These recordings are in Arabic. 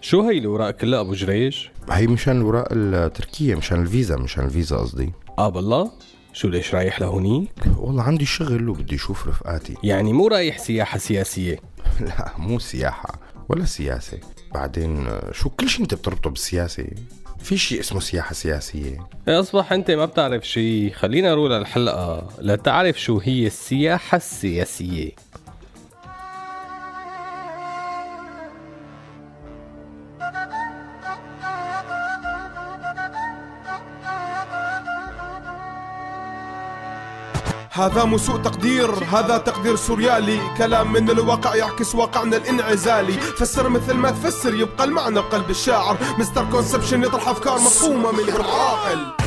شو هي الأوراق كلها أبو جريج؟ هي مشان الوراق التركية مشان الفيزا مشان الفيزا قصدي آه بالله؟ شو ليش رايح لهونيك؟ والله عندي شغل وبدي أشوف رفقاتي يعني مو رايح سياحة سياسية لا مو سياحة ولا سياسة بعدين آه، شو كل شيء أنت بتربطه بالسياسة في شيء اسمه سياحة سياسية. أصبح أنت ما بتعرف شيء. خلينا نروح للحلقة لتعرف شو هي السياحة السياسية. هذا مو سوء تقدير هذا تقدير سوريالي. كلام من الواقع يعكس واقعنا الانعزالي. فسر مثل ما تفسر يبقى المعنى بقلب الشاعر. مستر كونسبشن يطرح أفكار مفهومة من العاقل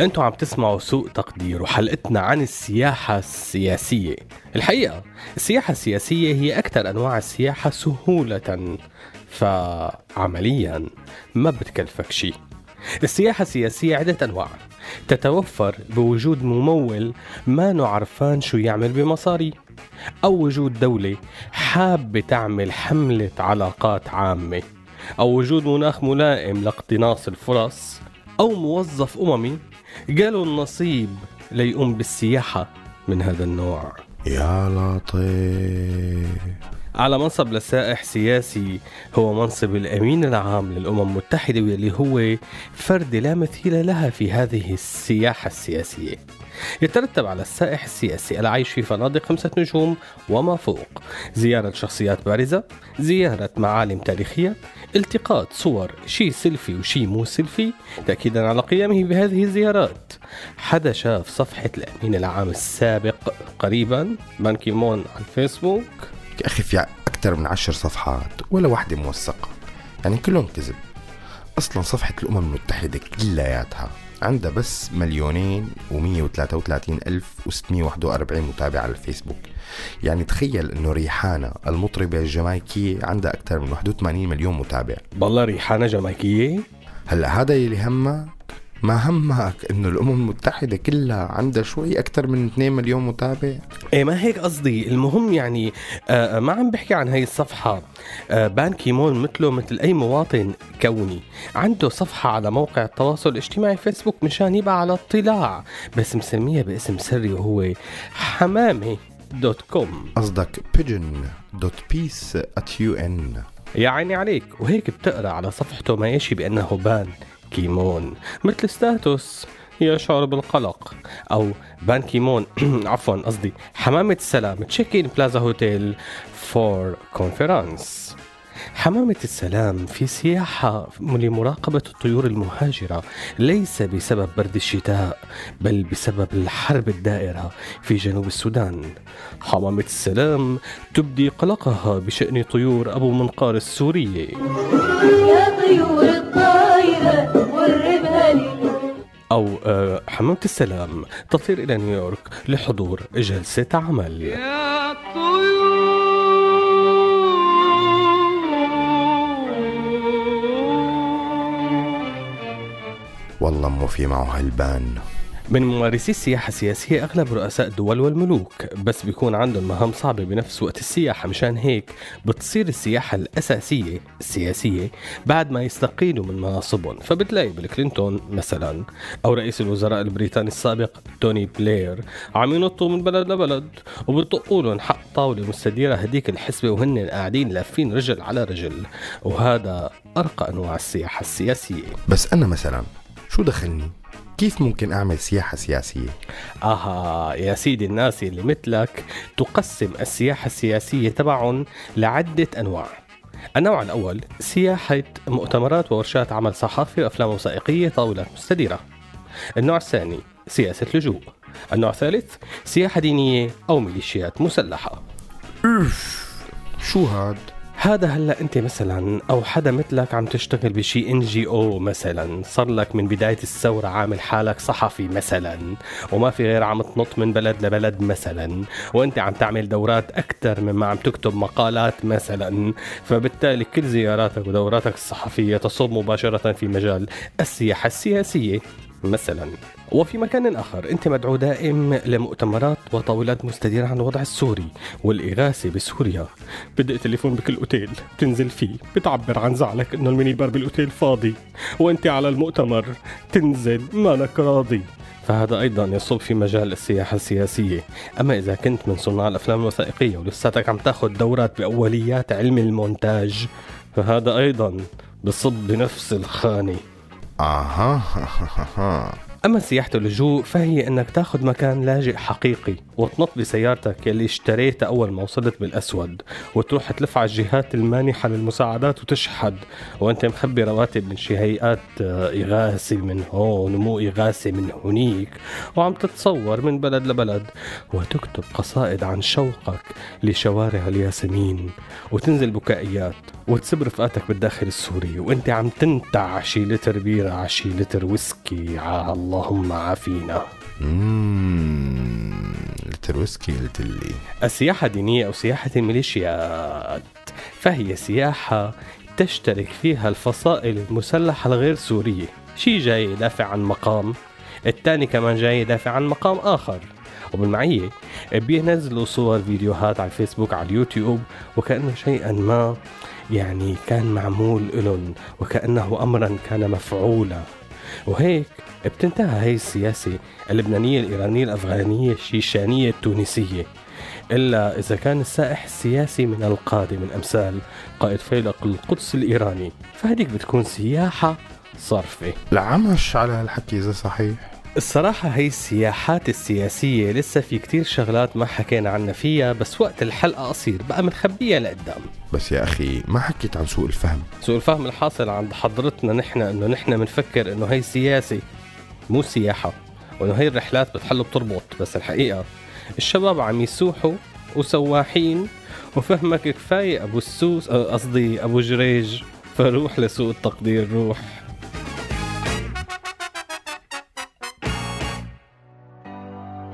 أنتوا عم تسمعوا سوء تقدير وحلقتنا عن السياحة السياسية. الحقيقة السياحة السياسية هي أكثر أنواع السياحة سهولة فعمليا ما بتكلفك شيء. السياحة السياسية عدة أنواع. تتوفر بوجود ممول ما نعرفان شو يعمل بمصاري أو وجود دولة حابة تعمل حملة علاقات عامة أو وجود مناخ ملائم لاقتناص الفرص أو موظف أممي قالوا النصيب ليقوم بالسياحة من هذا النوع. يا لطيف. على منصب لسائح سياسي هو منصب الأمين العام للأمم المتحدة واللي هو فرد لا مثيل لها في هذه السياحة السياسية. يترتب على السائح السياسي العيش في فنادق خمسة نجوم وما فوق. زيارة شخصيات بارزة زيارة معالم تاريخية التقاط صور شي سيلفي وشي مو سيلفي تأكيدا على قيامه بهذه الزيارات. حدا شاف صفحة الأمين العام السابق قريبا. بان كيمون على الفيسبوك. يا أخي في أكثر من عشر صفحات ولا واحدة موثقة. يعني كلهم كذب. أصلا صفحة الأمم المتحدة كلياتها عندها بس مليونين و133 ألف و641 متابع على الفيسبوك. يعني تخيل إنه ريحانة المطربة الجامايكية عندها أكثر من 81 مليون متابع. بالله ريحانة جامايكية؟ هلأ هذا اللي همك ما همك إنه الأمم المتحدة كلها عندها شوي أكثر من 2 مليون متابع؟ إيه ما هيك قصدي. المهم يعني آه ما عم بحكي عن هاي الصفحة. آه بان كيمون مثله مثل أي مواطن كوني. عنده صفحة على موقع التواصل الاجتماعي فيسبوك مشان يبقى على اطلاع. بس مسميها باسم سري وهو حمامة dot com. قصدك pigeon dot peace at UN يا عيني عليك. وهيك بتقرأ على صفحته ما يشي بأنه بان. كيمون مثل status يشعر بالقلق أو بان كيمون عفوا قصدي حمامة السلام check in Plaza Hotel for conference حمامة السلام في سياحة لمراقبة الطيور المهاجرة ليس بسبب برد الشتاء بل بسبب الحرب الدائرة في جنوب السودان. حمامة السلام تبدي قلقها بشأن طيور أبو منقار السورية يا طيور الطايرة أو آه، حمامة السلام تطير إلى نيويورك لحضور جلسة عمل. يا والله مو في معه هالبان من ممارسي السياحة السياسية أغلب رؤساء الدول والملوك بس بيكون عندهم مهام صعبة بنفس وقت السياحة. مشان هيك بتصير السياحة الأساسية السياسية بعد ما يستقيلوا من مناصبهم. فبتلاقي بيل كلينتون مثلا أو رئيس الوزراء البريطاني السابق توني بلير عم ينطوا من بلد لبلد وبيطقوا لهم حق طاولة مستديرة هديك الحسبة وهن قاعدين لافين رجل على رجل. وهذا أرقى أنواع السياحة السياسية. بس أنا مثلا شو دخلني؟ كيف ممكن أعمل سياحة سياسية؟ آها يا سيدي الناس اللي مثلك تقسم السياحة السياسية تبعهم لعدة أنواع النوع الأول سياحة مؤتمرات وورشات عمل صحافي وأفلام وثائقية طاولات مستديرة النوع الثاني سياسة لجوء النوع الثالث سياحة دينية أو ميليشيات مسلحة شو هاد؟ هذا هلا انت مثلا أو حدا مثلك عم تشتغل بشي إن جي أو مثلا صار لك من بداية الثورة عامل حالك صحفي مثلا وما في غير عم تنط من بلد لبلد مثلا وأنت عم تعمل دورات أكثر مما عم تكتب مقالات مثلا فبالتالي كل زياراتك ودوراتك الصحفية تصب مباشرة في مجال السياحة السياسية مثلا. وفي مكان آخر أنت مدعو دائم لمؤتمرات وطاولات مستديرة عن الوضع السوري والإغاثة بسوريا. بدق تليفون بكل أوتيل بتنزل فيه بتعبر عن زعلك إنه ال mini bar بالأوتيل فاضي. وأنت على المؤتمر تنزل مالك راضي. فهذا أيضا يصب في مجال السياحة السياسية. أما إذا كنت من صناع الأفلام الوثائقية ولساتك عم تأخذ دورات بأوليات علم المونتاج فهذا أيضا بصب بنفس الخانة. أها. أما سياحة اللجوء فهي أنك تاخذ مكان لاجئ حقيقي وتنط بسيارتك يلي اشتريتها أول ما وصلت بالأسود وتروح تلف على الجهات المانحة للمساعدات وتشحد. وأنت مخبي رواتب من شي هيئات آه، إغاثة من هون ومو إغاثة من هونيك وعم تتصور من بلد لبلد وتكتب قصائد عن شوقك لشوارع الياسمين وتنزل بكائيات وتسب رفقاتك بالداخل السوري. وأنت عم تنتع شي لتر بيرة على شي لتر ويسكي على اللهم عافينا. مم، لتر ويسكي قلت لي السياحة الدينية أو سياحة الميليشيات فهي سياحة تشترك فيها الفصائل المسلحة الغير سورية. شي جاي يدافع عن مقام الثاني كمان جاي يدافع عن مقام آخر. وبالمعية بينزلوا صور فيديوهات على الفيسبوك على اليوتيوب وكأنه شيئا ما يعني كان معمول إلن وكأنه أمرا كان مفعولا. وهيك بتنتهى هي السياسة اللبنانية الإيرانية الأفغانية الشيشانية التونسية. إلا إذا كان السائح السياسي من القادة من أمثال قائد فيلق القدس الإيراني فهديك بتكون سياحة صرفة. العمش على هالحكي إذا صحيح. الصراحة هي السياحات السياسية لسه في كتير شغلات ما حكينا عنها فيها بس وقت الحلقة قصير بقى منخبيها لقدام. بس يا أخي ما حكيت عن سوء الفهم. سوء الفهم الحاصل عند حضرتنا نحن إنه نحن بنفكر إنه هي سياسة مو سياحة وإنه هي الرحلات بتحل بتربط. بس الحقيقة الشباب عم يسوحوا وسواحين وفهمك كفاية أبو السوس قصدي أبو جريج فروح لسوق التقدير روح.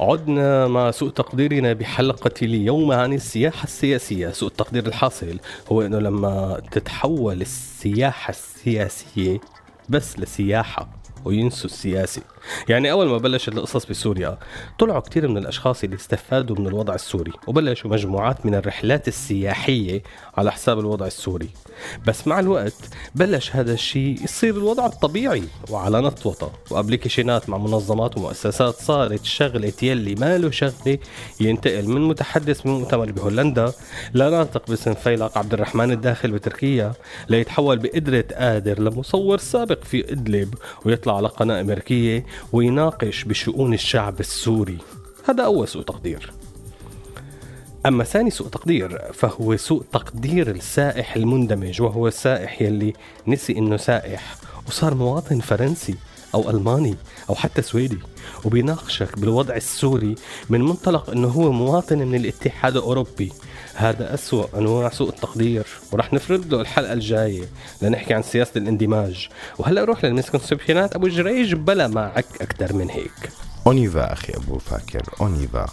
عدنا مع سوء تقديرنا بحلقة اليوم عن السياحة السياسية. سوء التقدير الحاصل هو أنه لما تتحول السياحة السياسية بس لسياحة وينسوا السياسي. يعني أول ما بلشت القصص بسوريا طلعوا كتير من الأشخاص اللي استفادوا من الوضع السوري وبلشوا مجموعات من الرحلات السياحية على حساب الوضع السوري. بس مع الوقت بلش هذا الشيء يصير الوضع الطبيعي وعلى نطوطة وأبليكيشنات مع منظمات ومؤسسات صارت شغلة يلي ما له شغلة ينتقل من متحدث من مؤتمر بهولندا لناطق باسم فيلق عبد الرحمن الداخل بتركيا ليتحول بقدرة قادر لمصور سابق في إدلب ويطلع على قناة أمريكية ويناقش بشؤون الشعب السوري. هذا أول سوء تقدير. أما ثاني سوء تقدير فهو سوء تقدير السائح المندمج وهو السائح يلي نسي إنه سائح وصار مواطن فرنسي. أو ألماني أو حتى سويدي وبيناقشك بالوضع السوري من منطلق أنه هو مواطن من الاتحاد الأوروبي. هذا أسوأ أنواع سوء التقدير ورح نفرد له الحلقة الجاية لنحكي عن سياسة الاندماج. وهلأ نروح لل misconception ات أبو جريج بلا معك أكثر من هيك. on y va أخي أبو فاكر on y va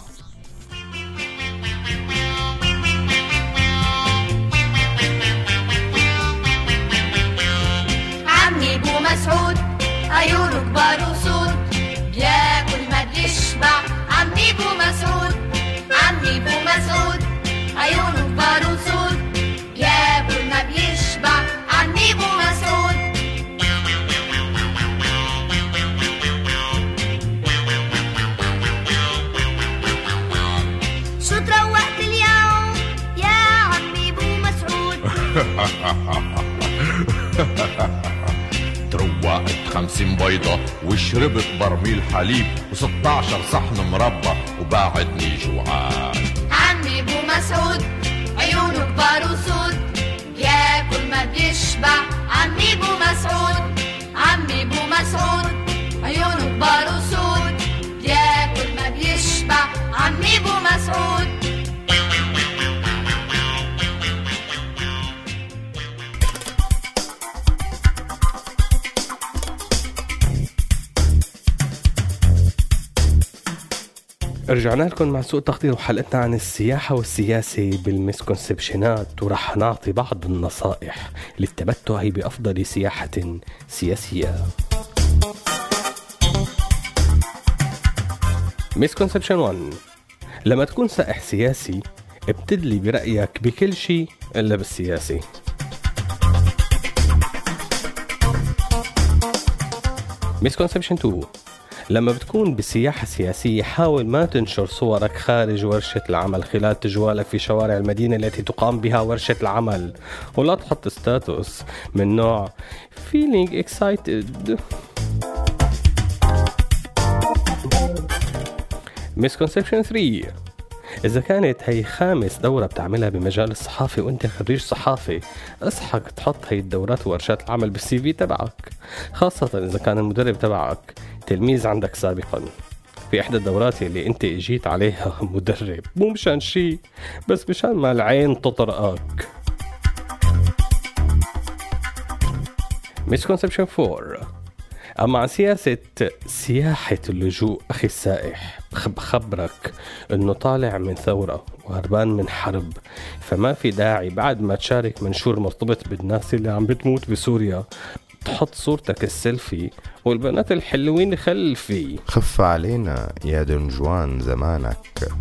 تروقت خمسين بيضة وشربت برميل حليب و16 صحن مربى وبعدني جوعان. عمي بو مسعود عيونه كبار وسود. بياكل ما بيشبع. عمي بو مسعود عمي بو مسعود. رجعنا لكم مع سوء تقدير وحلقتنا عن السياحة والسياسة بالمسكونسبشنات ورح نعطي بعض النصائح للتمتع بأفضل سياحة سياسية. مسكونسبشن 1 لما تكون سائح سياسي ابتدلي برأيك بكل شيء إلا بالسياسي misconception 2 لما بتكون بسياحة سياسية حاول ما تنشر صورك خارج ورشة العمل خلال تجوالك في شوارع المدينة التي تقام بها ورشة العمل. ولا تحط status من نوع feeling excited. misconception 3 إذا كانت هي خامس دورة بتعملها بمجال الصحافة وأنت خريج صحافة أصحك تحط هي الدورات وورشات العمل بالسي في تبعك خاصة إذا كان المدرب تبعك تلميذ عندك سابقا. في إحدى الدورات اللي أنت إجيت عليها مدرب مو مشان شي بس مشان ما العين تطرقك. مسكونسبشن 4 أما عن سياسة سياحة اللجوء أخي السائح. بخبرك إنه طالع من ثورة وهربان من حرب. فما في داعي بعد ما تشارك منشور مرتبط بالناس اللي عم بتموت بسوريا تحط صورتك السيلفي والبنات الحلوين خلفي. خف علينا يا دنجوان زمانك.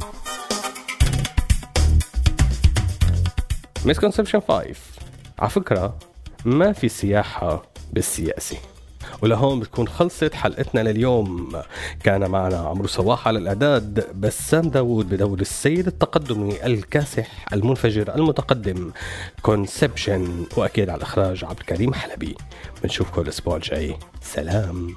misconception 5 على فكرة ما في سياحة بالسياسة. ولهون بتكون خلصت حلقتنا لليوم. كان معنا عمرو صباح على الإعداد بسام داوود بدور السيد التقدمي الكاسح المنفجر المتقدم كونسبشن وأكيد على الإخراج عبد الكريم حلبي. بنشوفكم الأسبوع الجاي. سلام.